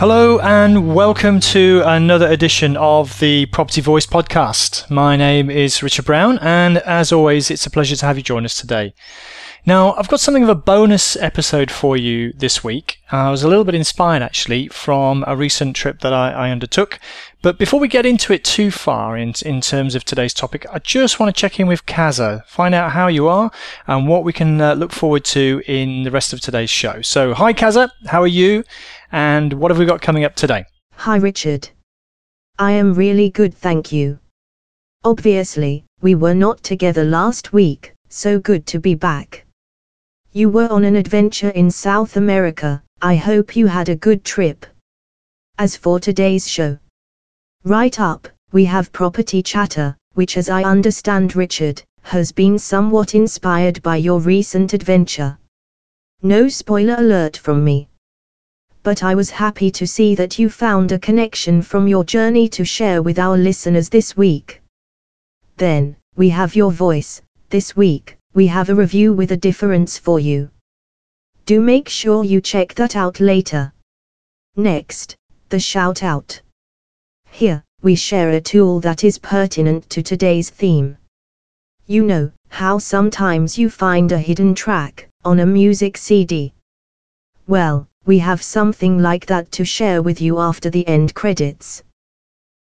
Hello and welcome to another edition of the Property Voice podcast. My name is Richard Brown, and as always, it's a pleasure to have you join us today. Now, I've got something of a bonus episode for you this week. I was a little bit inspired actually from a recent trip that I, I undertook. But before we get into it too far in, in terms of today's topic, I just want to check in with Kaza, find out how you are and what we can uh, look forward to in the rest of today's show. So, hi Kaza, how are you? And what have we got coming up today? Hi, Richard. I am really good, thank you. Obviously, we were not together last week, so good to be back. You were on an adventure in South America, I hope you had a good trip. As for today's show, right up, we have property chatter, which, as I understand, Richard, has been somewhat inspired by your recent adventure. No spoiler alert from me but I was happy to see that you found a connection from your journey to share with our listeners this week. Then, we have your voice, this week, we have a review with a difference for you. Do make sure you check that out later. Next, the shout out. Here, we share a tool that is pertinent to today's theme. You know, how sometimes you find a hidden track on a music CD. Well, we have something like that to share with you after the end credits.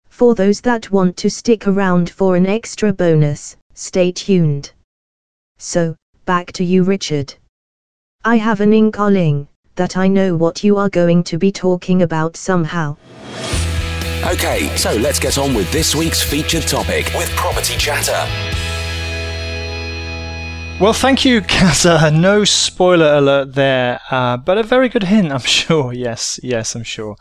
For those that want to stick around for an extra bonus, stay tuned. So, back to you, Richard. I have an inkling that I know what you are going to be talking about somehow. Okay, so let's get on with this week's featured topic with Property Chatter. Well, thank you, Kaza. No spoiler alert there, uh, but a very good hint, I'm sure. Yes, yes, I'm sure.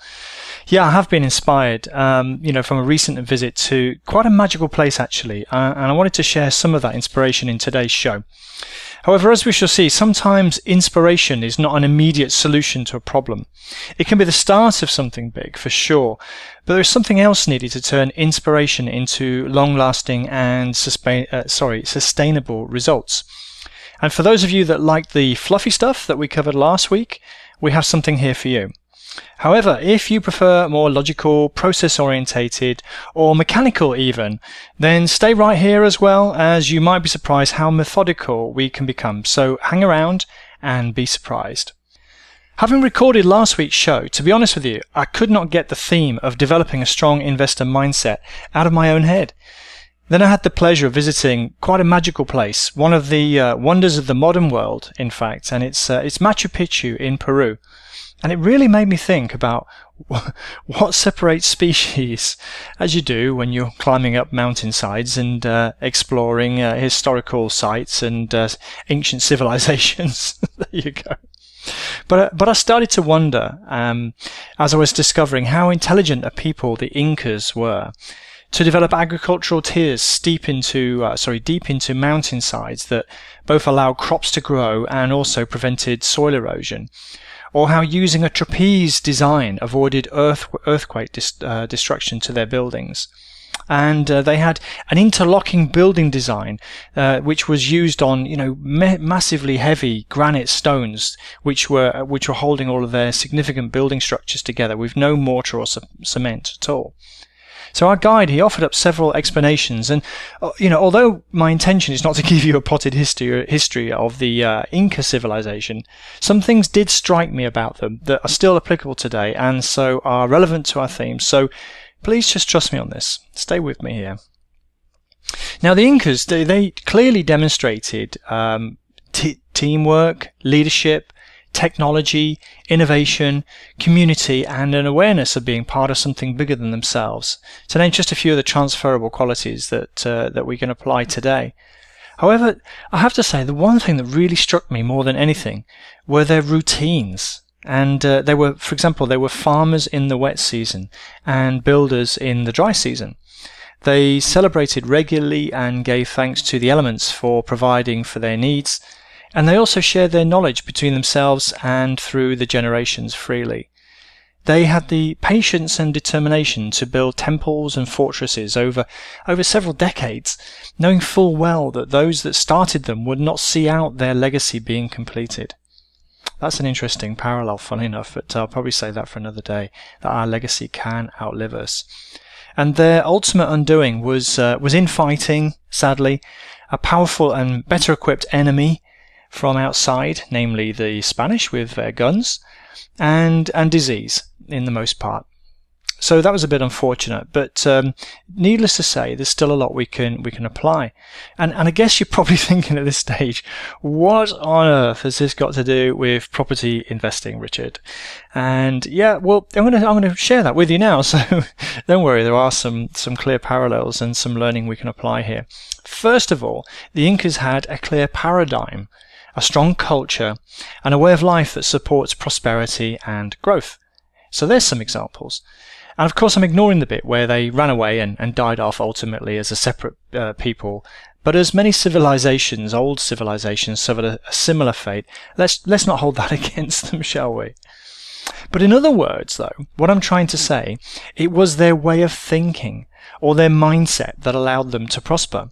Yeah, I have been inspired, um, you know, from a recent visit to quite a magical place, actually, uh, and I wanted to share some of that inspiration in today's show. However, as we shall see, sometimes inspiration is not an immediate solution to a problem. It can be the start of something big, for sure, but there is something else needed to turn inspiration into long-lasting and uh, sorry, sustainable results. And for those of you that like the fluffy stuff that we covered last week, we have something here for you. However, if you prefer more logical, process orientated, or mechanical even, then stay right here as well, as you might be surprised how methodical we can become. So hang around and be surprised. Having recorded last week's show, to be honest with you, I could not get the theme of developing a strong investor mindset out of my own head. Then I had the pleasure of visiting quite a magical place, one of the uh, wonders of the modern world, in fact, and it's uh, it's Machu Picchu in Peru, and it really made me think about what separates species, as you do when you're climbing up mountainsides and uh, exploring uh, historical sites and uh, ancient civilizations. there you go. But uh, but I started to wonder um, as I was discovering how intelligent a people the Incas were to develop agricultural tiers steep into, uh, sorry, deep into mountainsides that both allow crops to grow and also prevented soil erosion. Or how using a trapeze design avoided earth, earthquake dis, uh, destruction to their buildings. And uh, they had an interlocking building design, uh, which was used on, you know, ma- massively heavy granite stones, which were which were holding all of their significant building structures together with no mortar or c- cement at all. So our guide, he offered up several explanations, and uh, you know, although my intention is not to give you a potted history history of the uh, Inca civilization, some things did strike me about them that are still applicable today, and so are relevant to our theme. So please just trust me on this. Stay with me here. Now, the Incas, they, they clearly demonstrated um, t- teamwork, leadership, technology, innovation, community, and an awareness of being part of something bigger than themselves. To name just a few of the transferable qualities that uh, that we can apply today. However, I have to say the one thing that really struck me more than anything were their routines And uh, they were, for example, they were farmers in the wet season and builders in the dry season. They celebrated regularly and gave thanks to the elements for providing for their needs, and they also shared their knowledge between themselves and through the generations freely. They had the patience and determination to build temples and fortresses over, over several decades, knowing full well that those that started them would not see out their legacy being completed. That's an interesting parallel, funny enough, but I'll probably say that for another day, that our legacy can outlive us. And their ultimate undoing was, uh, was infighting, sadly, a powerful and better equipped enemy from outside, namely the Spanish with their guns, and, and disease in the most part. So that was a bit unfortunate, but um, needless to say, there's still a lot we can we can apply. And and I guess you're probably thinking at this stage, what on earth has this got to do with property investing, Richard? And yeah, well, I'm gonna I'm gonna share that with you now. So don't worry, there are some some clear parallels and some learning we can apply here. First of all, the Incas had a clear paradigm, a strong culture, and a way of life that supports prosperity and growth. So there's some examples. And of course, I'm ignoring the bit where they ran away and, and died off ultimately as a separate uh, people. But as many civilizations, old civilizations, suffered a, a similar fate, let's, let's not hold that against them, shall we? But in other words, though, what I'm trying to say, it was their way of thinking or their mindset that allowed them to prosper.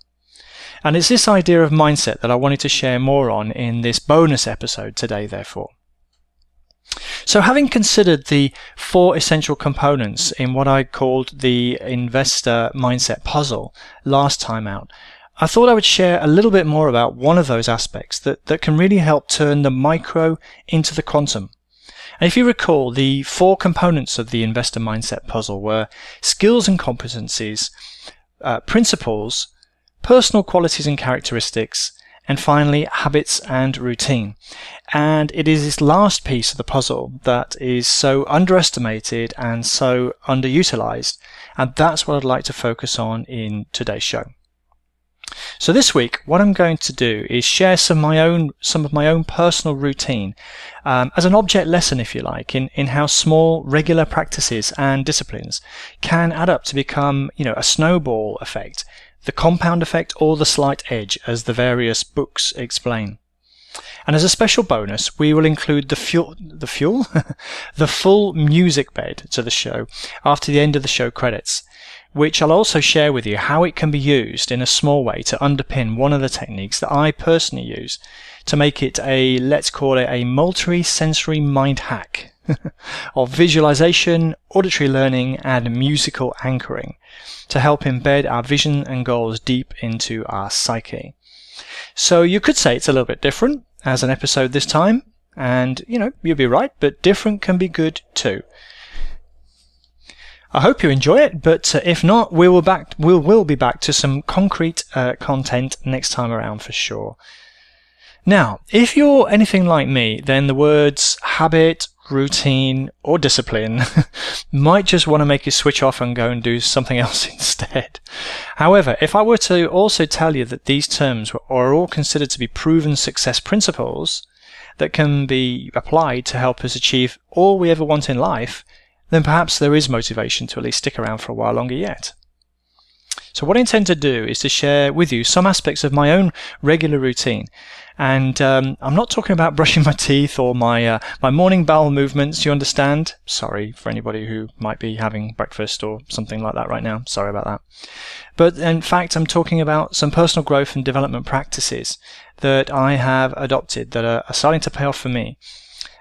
And it's this idea of mindset that I wanted to share more on in this bonus episode today, therefore. So having considered the four essential components in what I called the investor mindset puzzle last time out, I thought I would share a little bit more about one of those aspects that, that can really help turn the micro into the quantum. And if you recall, the four components of the investor mindset puzzle were skills and competencies, uh, principles, personal qualities and characteristics, and finally habits and routine. And it is this last piece of the puzzle that is so underestimated and so underutilized. And that's what I'd like to focus on in today's show. So this week, what I'm going to do is share some of my own, some of my own personal routine, um, as an object lesson, if you like, in, in how small, regular practices and disciplines can add up to become, you know, a snowball effect the compound effect or the slight edge, as the various books explain. And as a special bonus, we will include the fuel, the fuel, the full music bed to the show after the end of the show credits, which I'll also share with you how it can be used in a small way to underpin one of the techniques that I personally use to make it a, let's call it a multi-sensory mind hack of visualization, auditory learning, and musical anchoring to help embed our vision and goals deep into our psyche. So you could say it's a little bit different as an episode this time, and you know, you'd be right, but different can be good too. I hope you enjoy it, but uh, if not, we will back we'll be back to some concrete uh, content next time around for sure. Now, if you're anything like me, then the words habit, routine, or discipline might just want to make you switch off and go and do something else instead. However, if I were to also tell you that these terms are all considered to be proven success principles that can be applied to help us achieve all we ever want in life, then perhaps there is motivation to at least stick around for a while longer yet. So what I intend to do is to share with you some aspects of my own regular routine and um, I'm not talking about brushing my teeth or my uh, my morning bowel movements. You understand? Sorry for anybody who might be having breakfast or something like that right now. Sorry about that. But in fact, I'm talking about some personal growth and development practices that I have adopted that are, are starting to pay off for me.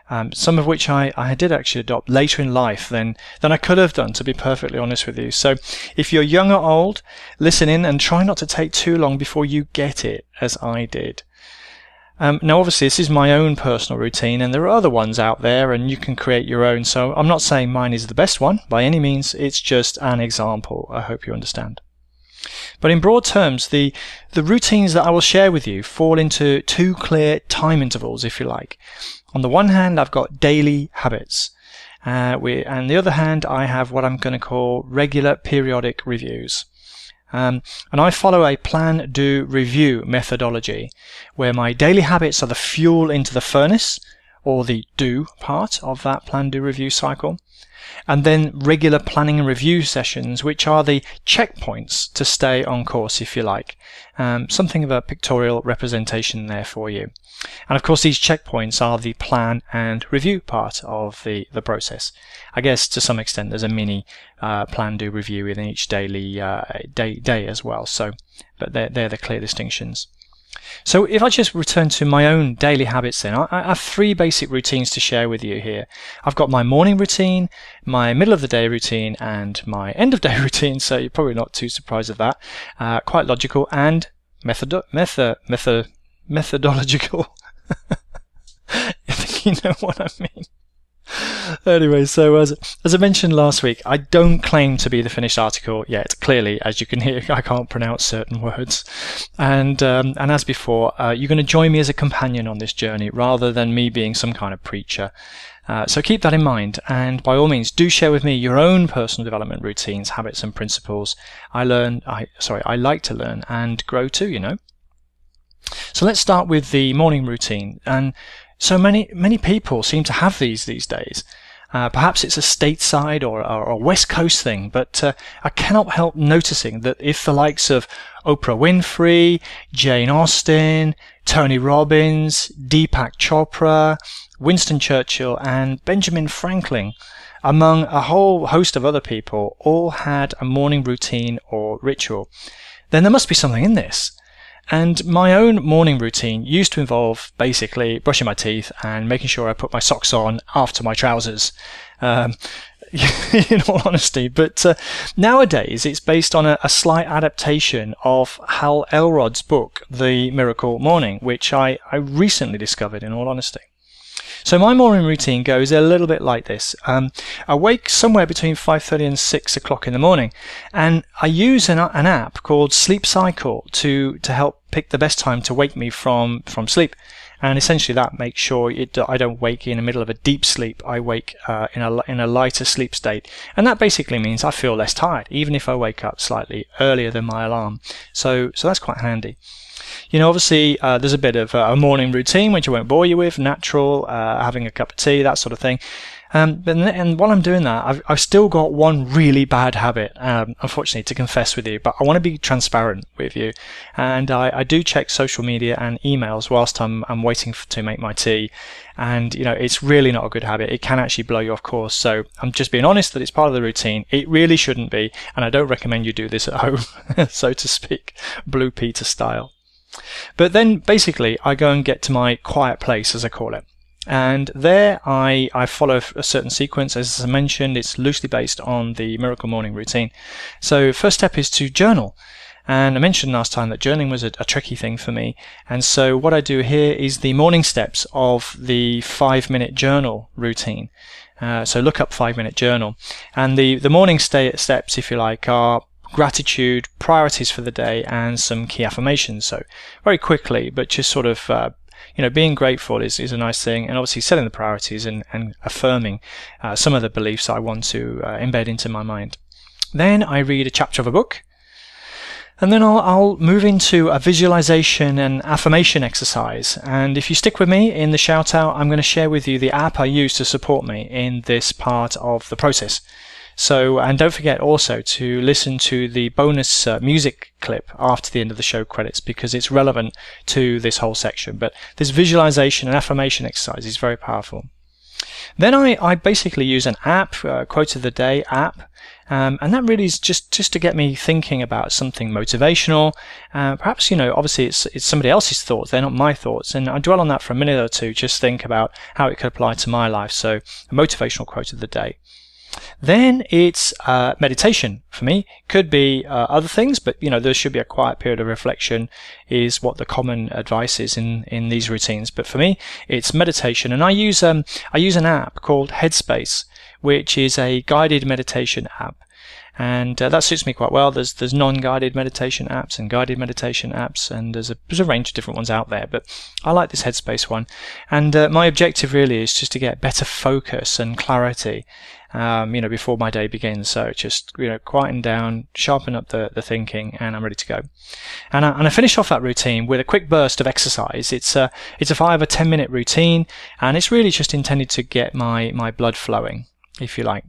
Um, some of which I, I did actually adopt later in life than, than I could have done, to be perfectly honest with you. So if you're young or old, listen in and try not to take too long before you get it, as I did. Um, now, obviously, this is my own personal routine, and there are other ones out there, and you can create your own. So, I'm not saying mine is the best one by any means. It's just an example. I hope you understand. But in broad terms, the the routines that I will share with you fall into two clear time intervals, if you like. On the one hand, I've got daily habits, uh, we, and the other hand, I have what I'm going to call regular periodic reviews. Um, and I follow a plan, do, review methodology where my daily habits are the fuel into the furnace or the do part of that plan, do, review cycle. And then regular planning and review sessions, which are the checkpoints to stay on course, if you like. Um, something of a pictorial representation there for you. And of course, these checkpoints are the plan and review part of the, the process. I guess to some extent there's a mini uh, plan, do, review in each daily uh, day, day as well. So, but they're, they're the clear distinctions. So if I just return to my own daily habits then, I, I, have three basic routines to share with you here. I've got my morning routine, my middle of the day routine, and my end of day routine, so you're probably not too surprised at that. Uh, quite logical and method, method, method, methodological. I think you know what I mean anyway, so as as I mentioned last week, I don't claim to be the finished article yet. Clearly, as you can hear, I can't pronounce certain words, and um, and as before, uh, you're going to join me as a companion on this journey rather than me being some kind of preacher. Uh, so keep that in mind, and by all means, do share with me your own personal development routines, habits, and principles. I learn, I sorry, I like to learn and grow too. You know. So let's start with the morning routine, and so many many people seem to have these these days. Uh, perhaps it's a stateside or, or, a West Coast thing, but uh, I cannot help noticing that if the likes of Oprah Winfrey, Jane Austen, Tony Robbins, Deepak Chopra, Winston Churchill, and Benjamin Franklin, among a whole host of other people, all had a morning routine or ritual, then there must be something in this. And my own morning routine used to involve basically brushing my teeth and making sure I put my socks on after my trousers. Um, in all honesty, but uh, nowadays it's based on a, a, slight adaptation of Hal Elrod's book, The Miracle Morning, which I, I recently discovered in all honesty. So my morning routine goes a little bit like this. Um, I wake somewhere between 5.30 and 6 o'clock in the morning and I use an, an app called Sleep Cycle to, to help pick the best time to wake me from, from sleep. And essentially that makes sure it, I don't wake in the middle of a deep sleep. I wake uh, in, a, in a lighter sleep state. And that basically means I feel less tired, even if I wake up slightly earlier than my alarm. So, so that's quite handy. You know, obviously, uh, there's a bit of uh, a morning routine, which I won't bore you with, natural, uh, having a cup of tea, that sort of thing. Um, but and while I'm doing that, I've, I've still got one really bad habit, um, unfortunately, to confess with you. But I want to be transparent with you, and I, I do check social media and emails whilst I'm I'm waiting for, to make my tea, and you know it's really not a good habit. It can actually blow you off course. So I'm just being honest that it's part of the routine. It really shouldn't be, and I don't recommend you do this at home, so to speak, Blue Peter style. But then basically I go and get to my quiet place, as I call it. And there I, I follow a certain sequence. As I mentioned, it's loosely based on the Miracle Morning routine. So first step is to journal. And I mentioned last time that journaling was a, a, tricky thing for me. And so what I do here is the morning steps of the five minute journal routine. Uh, so look up five minute journal. And the, the morning steps, if you like, are gratitude, priorities for the day, and some key affirmations. So very quickly, but just sort of uh, you know, being grateful is, is a nice thing, and obviously setting the priorities and, and affirming uh, some of the beliefs I want to uh, embed into my mind. Then I read a chapter of a book, and then I'll, I'll move into a visualization and affirmation exercise. And if you stick with me in the shout out, I'm going to share with you the app I use to support me in this part of the process. So, and don't forget also to listen to the bonus uh, music clip after the end of the show credits because it's relevant to this whole section. But this visualization and affirmation exercise is very powerful. Then I, I basically use an app, uh, quote of the day app, um, and that really is just, just to get me thinking about something motivational. Uh, perhaps, you know, obviously it's, it's somebody else's thoughts, they're not my thoughts. And I dwell on that for a minute or two, just think about how it could apply to my life. So, a motivational quote of the day. Then it's uh, meditation for me. Could be uh, other things, but you know there should be a quiet period of reflection. Is what the common advice is in in these routines. But for me, it's meditation, and I use um I use an app called Headspace, which is a guided meditation app. and uh, that suits me quite well. There's there's non-guided meditation apps and guided meditation apps, and there's a there's a range of different ones out there. But I like this Headspace one, and uh, my objective really is just to get better focus and clarity. Um, you know, before my day begins. So just, you know, quieten down, sharpen up the, the thinking, and I'm ready to go. And I, and I finish off that routine with a quick burst of exercise. It's a, it's a five or 10 minute routine, and it's really just intended to get my, my blood flowing, if you like.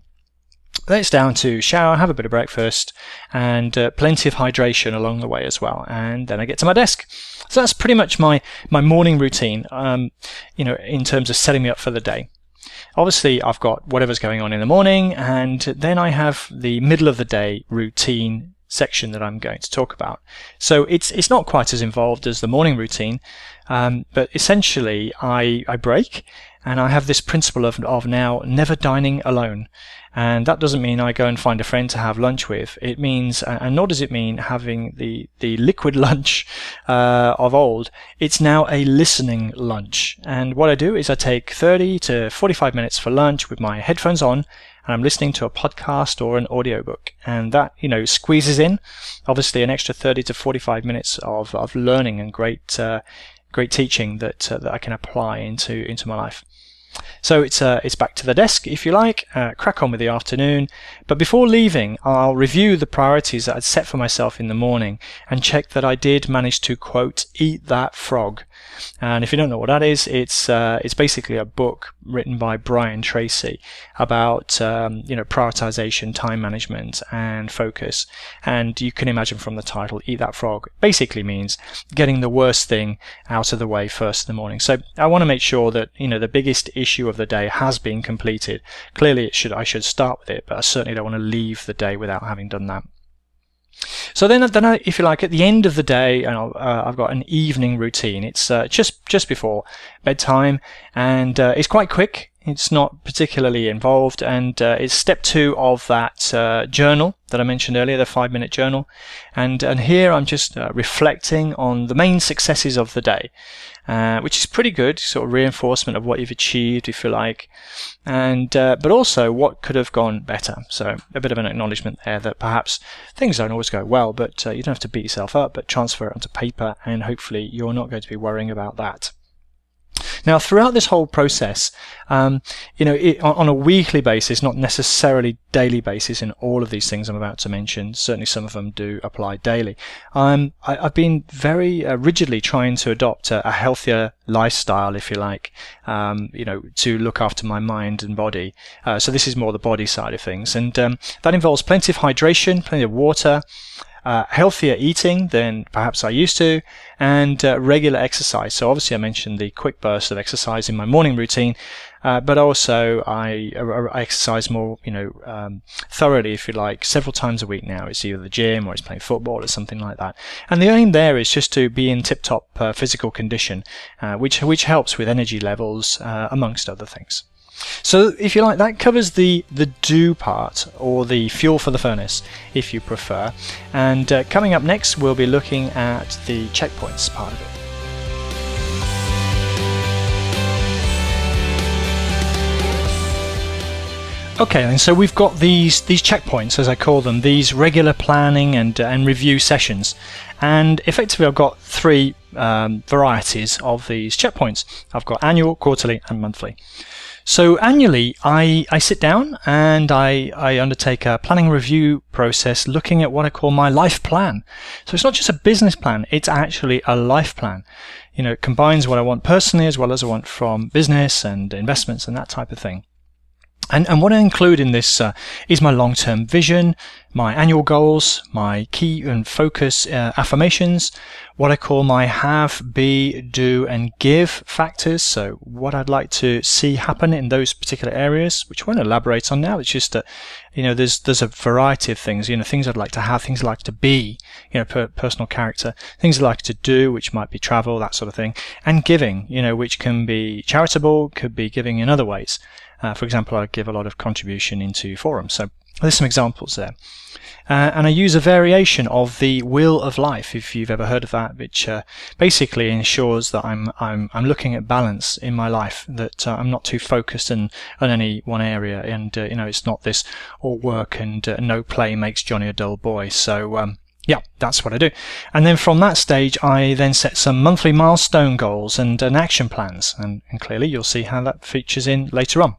Then it's down to shower, have a bit of breakfast, and uh, plenty of hydration along the way as well. And then I get to my desk. So that's pretty much my, my morning routine, um, you know, in terms of setting me up for the day. Obviously, I've got whatever's going on in the morning, and then I have the middle of the day routine section that I'm going to talk about. So it's it's not quite as involved as the morning routine, um, but essentially I I break and I have this principle of, of now never dining alone. And that doesn't mean I go and find a friend to have lunch with. It means, and nor does it mean having the, the liquid lunch uh, of old. It's now a listening lunch. And what I do is I take 30 to 45 minutes for lunch with my headphones on, and I'm listening to a podcast or an audiobook. And that, you know, squeezes in, obviously, an extra 30 to 45 minutes of, of learning and great, uh, great teaching that, uh, that I can apply into, into my life. So it's uh, it's back to the desk, if you like, uh, crack on with the afternoon. But before leaving, I'll review the priorities that I'd set for myself in the morning and check that I did manage to quote eat that frog. And if you don't know what that is, it's uh, it's basically a book written by Brian Tracy about um, you know prioritization, time management, and focus. And you can imagine from the title, "Eat That Frog," basically means getting the worst thing out of the way first in the morning. So I want to make sure that you know the biggest issue of the day has been completed. Clearly, it should I should start with it, but I certainly don't want to leave the day without having done that. So then, then I, if you like, at the end of the day, and uh, I've got an evening routine. It's uh, just just before bedtime, and uh, it's quite quick. It's not particularly involved, and uh, it's step two of that uh, journal that I mentioned earlier, the five minute journal. And, and here I'm just uh, reflecting on the main successes of the day, uh, which is pretty good, sort of reinforcement of what you've achieved, if you like. And, uh, but also what could have gone better. So a bit of an acknowledgement there that perhaps things don't always go well, but uh, you don't have to beat yourself up, but transfer it onto paper and hopefully you're not going to be worrying about that. Now, throughout this whole process, um, you know, it, on, a weekly basis, not necessarily daily basis, in all of these things I'm about to mention, certainly some of them do apply daily. Um, I, have been very uh, rigidly trying to adopt a, a, healthier lifestyle, if you like, um, you know, to look after my mind and body. Uh, so this is more the body side of things, and um, that involves plenty of hydration, plenty of water uh, healthier eating than perhaps I used to, and uh, regular exercise. So obviously, I mentioned the quick burst of exercise in my morning routine, uh, but also I, I, exercise more, you know, um, thoroughly, if you like, several times a week now. It's either the gym or it's playing football or something like that. And the aim there is just to be in tip-top uh, physical condition, uh, which which helps with energy levels, uh, amongst other things. So, if you like, that covers the, the do part, or the fuel for the furnace, if you prefer. And uh, coming up next, we'll be looking at the checkpoints part of it. Okay, and so we've got these these checkpoints, as I call them, these regular planning and uh, and review sessions, and effectively I've got three um, varieties of these checkpoints. I've got annual, quarterly, and monthly. So annually, I, I sit down and I, I undertake a planning review process looking at what I call my life plan. So it's not just a business plan, it's actually a life plan. You know, it combines what I want personally as well as I want from business and investments and that type of thing. And, and what I include in this uh, is my long-term vision, my annual goals, my key and focus uh, affirmations, what I call my have, be, do, and give factors. So what I'd like to see happen in those particular areas, which I won't elaborate on now. It's just that, you know, there's, there's a variety of things, you know, things I'd like to have, things I'd like to be, you know, per, personal character, things I'd like to do, which might be travel, that sort of thing, and giving, you know, which can be charitable, could be giving in other ways. Uh, for example, I give a lot of contribution into forums. So there's some examples there. Uh, and I use a variation of the Wheel of Life, if you've ever heard of that, which uh, basically ensures that I'm I'm I'm looking at balance in my life, that uh, I'm not too focused in, on any one area, and uh, you know it's not this all work and uh, no play makes Johnny a dull boy. So um, yeah, that's what I do. And then from that stage, I then set some monthly milestone goals and, and action plans. And, and clearly, you'll see how that features in later on.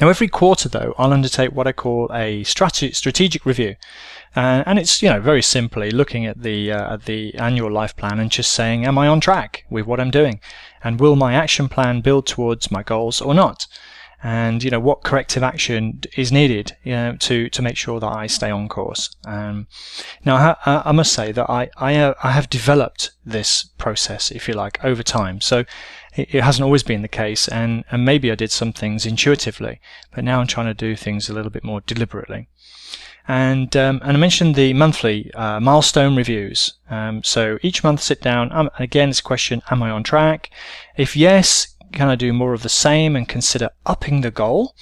Now, every quarter, though, I'll undertake what I call a strate- strategic review. Uh, and it's, you know, very simply looking at the, uh, at the annual life plan and just saying, am I on track with what I'm doing? And will my action plan build towards my goals or not? and you know what corrective action is needed you know, to to make sure that I stay on course. Um, now I, I, must say that I I, uh, I, have developed this process, if you like, over time. So it, hasn't always been the case, and and maybe I did some things intuitively, but now I'm trying to do things a little bit more deliberately. And um, and I mentioned the monthly uh, milestone reviews. Um, so each month, sit down. Um, again, a question: Am I on track? If yes, can I do more of the same and consider upping the goal?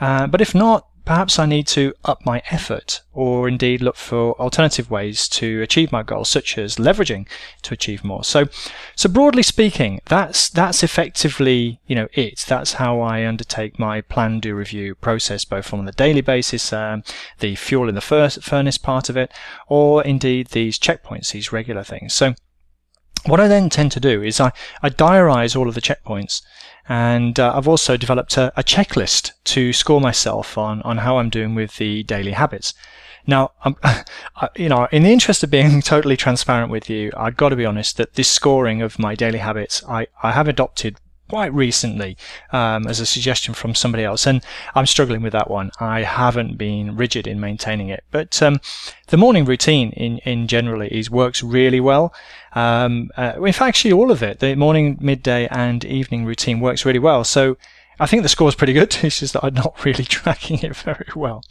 Uh, but if not, perhaps I need to up my effort or indeed look for alternative ways to achieve my goals, such as leveraging to achieve more. So, so broadly speaking, that's, that's effectively, you know, it. That's how I undertake my plan, do, review process, both on the daily basis, um, the fuel in the first furnace part of it, or indeed these checkpoints, these regular things. So, what I then tend to do is I, I diarize all of the checkpoints and uh, I've also developed a, a, checklist to score myself on, on how I'm doing with the daily habits. Now, you know, in the interest of being totally transparent with you, I've got to be honest that this scoring of my daily habits, I, I have adopted quite recently um, as a suggestion from somebody else, and I'm struggling with that one. I haven't been rigid in maintaining it, but um, the morning routine in in generally is works really well. Um, uh, in fact, actually, all of it, the morning, midday, and evening routine works really well. So I think the score is pretty good. It's just that I'm not really tracking it very well.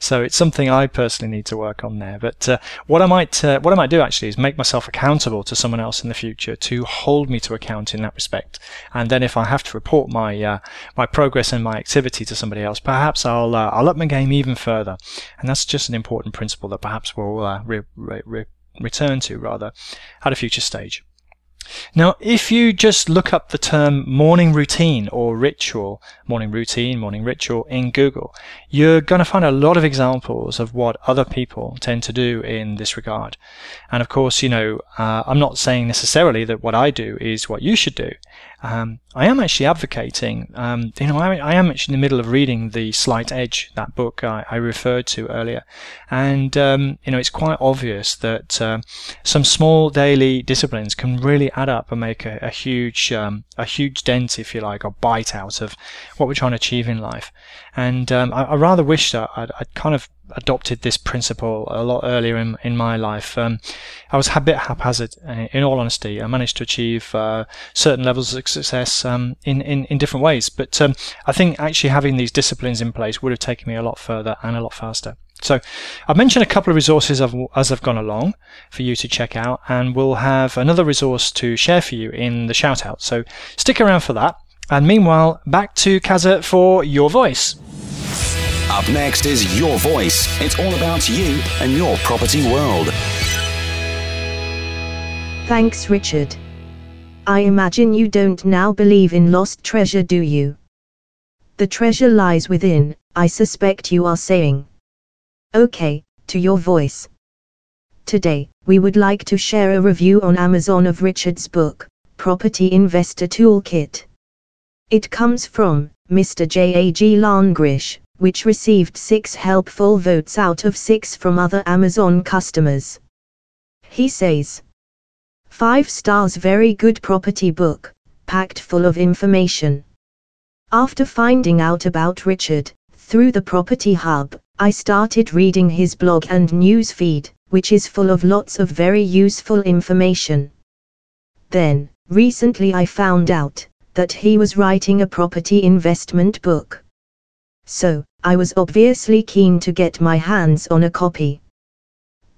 So it's something I personally need to work on there. But uh, what I might uh, what I might do actually is make myself accountable to someone else in the future to hold me to account in that respect. And then if I have to report my uh, my progress and my activity to somebody else, perhaps I'll uh, I'll up my game even further. And that's just an important principle that perhaps we'll uh, re- re- return to rather at a future stage. Now, if you just look up the term morning routine or ritual, morning routine, morning ritual in Google, you're going to find a lot of examples of what other people tend to do in this regard. And of course, you know, uh, I'm not saying necessarily that what I do is what you should do. Um, I am actually advocating, um, you know, I, I, am actually in the middle of reading The Slight Edge, that book I, I referred to earlier. And, um, you know, it's quite obvious that uh, some small daily disciplines can really add up and make a, a huge, um, a huge dent, if you like, or bite out of what we're trying to achieve in life. And um, I, I, rather wish that I'd, I'd kind of adopted this principle a lot earlier in, in my life. Um, I was a bit haphazard, uh, in all honesty. I managed to achieve uh, certain levels of success um, in, in, in different ways. But um, I think actually having these disciplines in place would have taken me a lot further and a lot faster. So I've mentioned a couple of resources as I've gone along for you to check out, and we'll have another resource to share for you in the shout out. So stick around for that. And meanwhile, back to Kaza for your voice. Up next is Your Voice. It's all about you and your property world. Thanks, Richard. I imagine you don't now believe in lost treasure, do you? The treasure lies within, I suspect you are saying. Okay, to your voice. Today, we would like to share a review on Amazon of Richard's book, Property Investor Toolkit. It comes from Mr. J. A. G. Langrish which received 6 helpful votes out of 6 from other Amazon customers. He says, 5 stars very good property book, packed full of information. After finding out about Richard, through the Property Hub, I started reading his blog and news feed, which is full of lots of very useful information. Then, recently I found out that he was writing a property investment book. So, I was obviously keen to get my hands on a copy.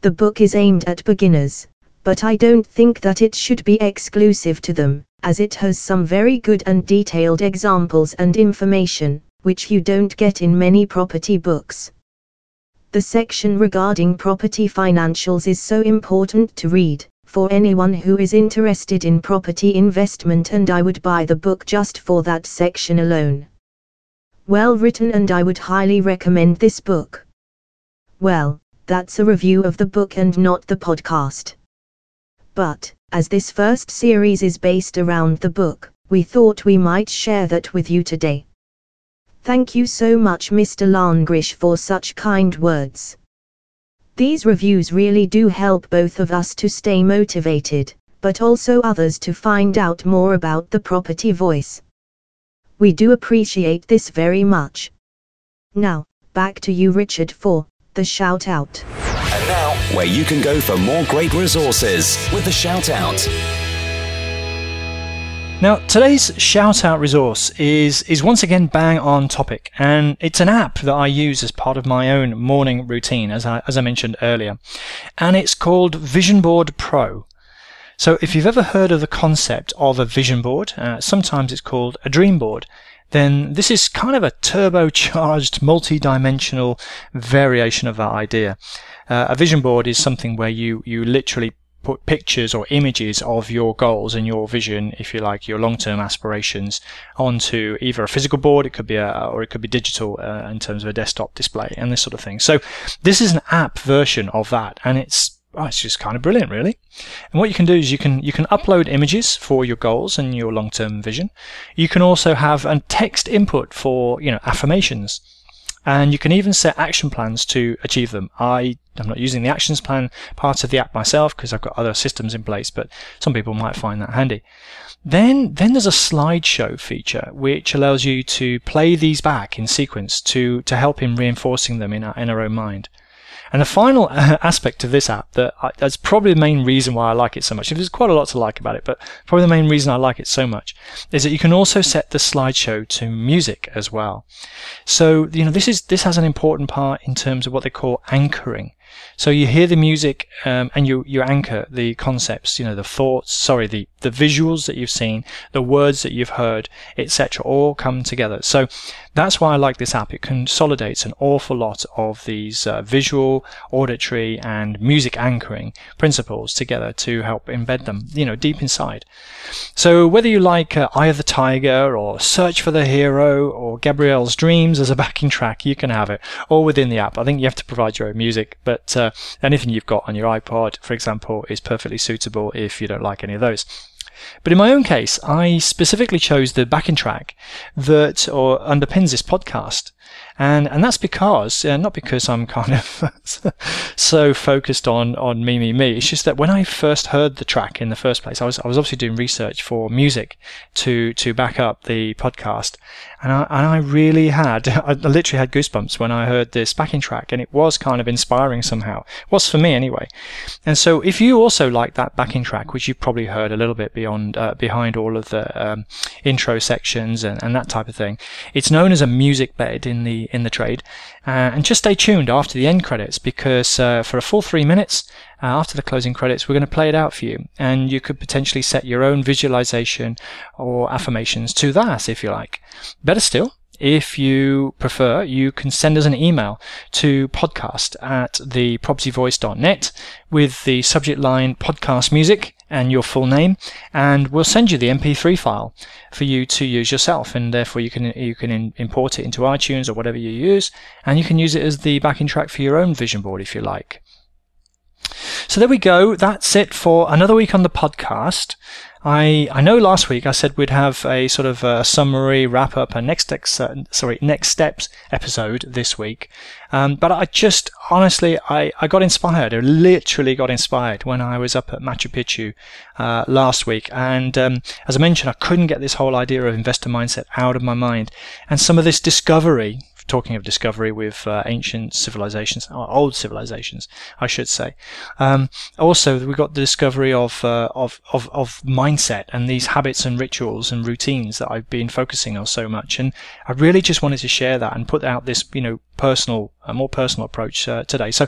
The book is aimed at beginners, but I don't think that it should be exclusive to them, as it has some very good and detailed examples and information, which you don't get in many property books. The section regarding property financials is so important to read for anyone who is interested in property investment, and I would buy the book just for that section alone. Well written, and I would highly recommend this book. Well, that's a review of the book and not the podcast. But, as this first series is based around the book, we thought we might share that with you today. Thank you so much, Mr. Langrish, for such kind words. These reviews really do help both of us to stay motivated, but also others to find out more about the property voice. We do appreciate this very much. Now, back to you, Richard, for the shout out. And now, where you can go for more great resources with the shout out. Now, today's shout out resource is, is once again bang on topic, and it's an app that I use as part of my own morning routine, as I, as I mentioned earlier. And it's called Vision Board Pro. So, if you've ever heard of the concept of a vision board, uh, sometimes it's called a dream board, then this is kind of a turbocharged, multi dimensional variation of that idea. Uh, a vision board is something where you, you literally put pictures or images of your goals and your vision, if you like, your long-term aspirations onto either a physical board, it could be a, or it could be digital uh, in terms of a desktop display and this sort of thing. So this is an app version of that, and it's oh, it's just kind of brilliant, really. And what you can do is you can you can upload images for your goals and your long-term vision. You can also have a text input for you know affirmations and you can even set action plans to achieve them. I I'm not using the actions plan part of the app myself because I've got other systems in place, but some people might find that handy. Then, then there's a slideshow feature which allows you to play these back in sequence to, to help in reinforcing them in our, in our own mind. And the final aspect of this app that I, that's probably the main reason why I like it so much. There's quite a lot to like about it, but probably the main reason I like it so much is that you can also set the slideshow to music as well. So you know this is this has an important part in terms of what they call anchoring. So you hear the music um, and you, you anchor the concepts, you know, the thoughts, sorry, the, the visuals that you've seen, the words that you've heard, etc., all come together. So that's why I like this app. It consolidates an awful lot of these uh, visual, auditory, and music anchoring principles together to help embed them, you know, deep inside. So whether you like uh, Eye of the Tiger or Search for the Hero or Gabrielle's Dreams as a backing track, you can have it all within the app. I think you have to provide your own music, but uh, anything you've got on your iPod, for example, is perfectly suitable if you don't like any of those. But in my own case, I specifically chose the backing track that or underpins this podcast and and that's because uh, not because I'm kind of so focused on on me me me. It's just that when I first heard the track in the first place, I was I was obviously doing research for music to to back up the podcast, and I and I really had I literally had goosebumps when I heard this backing track, and it was kind of inspiring somehow. It was for me anyway. And so if you also like that backing track, which you've probably heard a little bit beyond uh, behind all of the um, intro sections and, and that type of thing, it's known as a music bed in the in the trade. Uh, and just stay tuned after the end credits because uh, for a full three minutes uh, after the closing credits, we're going to play it out for you. And you could potentially set your own visualization or affirmations to that if you like. Better still, if you prefer, you can send us an email to podcast at thepropertyvoice.net with the subject line podcast music and your full name, and we'll send you the MP3 file for you to use yourself, and therefore you can you can in, import it into iTunes or whatever you use, and you can use it as the backing track for your own vision board if you like. So there we go. That's it for another week on the podcast. I I know last week I said we'd have a sort of a summary wrap up, a next ex, uh, sorry next steps episode this week, um, but I just honestly I, I got inspired. I literally got inspired when I was up at Machu Picchu uh, last week, and um, as I mentioned, I couldn't get this whole idea of investor mindset out of my mind, and some of this discovery talking of discovery with uh, ancient civilizations, or old civilizations, I should say. Um, also, we got the discovery of, uh, of, of, of mindset and these habits and rituals and routines that I've been focusing on so much. And I really just wanted to share that and put out this, you know, personal, a more personal approach uh, today. So,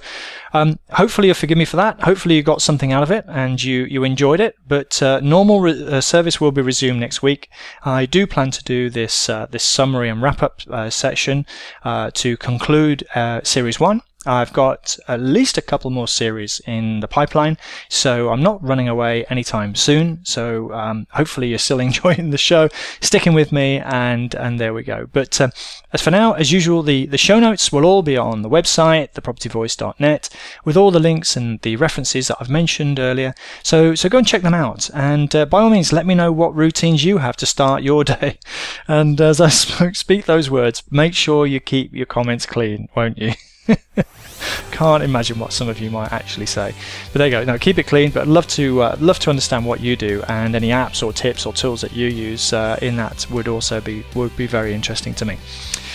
um, hopefully you'll forgive me for that. Hopefully you got something out of it and you, you enjoyed it. But uh, normal re- uh, service will be resumed next week. I do plan to do this uh, this summary and wrap up uh, session uh, to conclude Series One I've got at least a couple more series in the pipeline, so I'm not running away anytime soon. So um, hopefully you're still enjoying the show, sticking with me, and and there we go. But uh, as for now, as usual, the, the show notes will all be on the website, thepropertyvoice.net, with all the links and the references that I've mentioned earlier. So so go and check them out, and uh, by all means, let me know what routines you have to start your day. And as I speak those words, make sure you keep your comments clean, won't you? Can't imagine what some of you might actually say. But there you go. Now keep it clean. But love to uh, love to understand what you do and any apps or tips or tools that you use uh, in that would also be would be very interesting to me.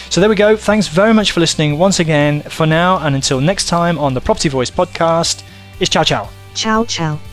So there we go. Thanks very much for listening once again. For now and until next time on the Property Voice podcast, it's ciao ciao. Ciao ciao.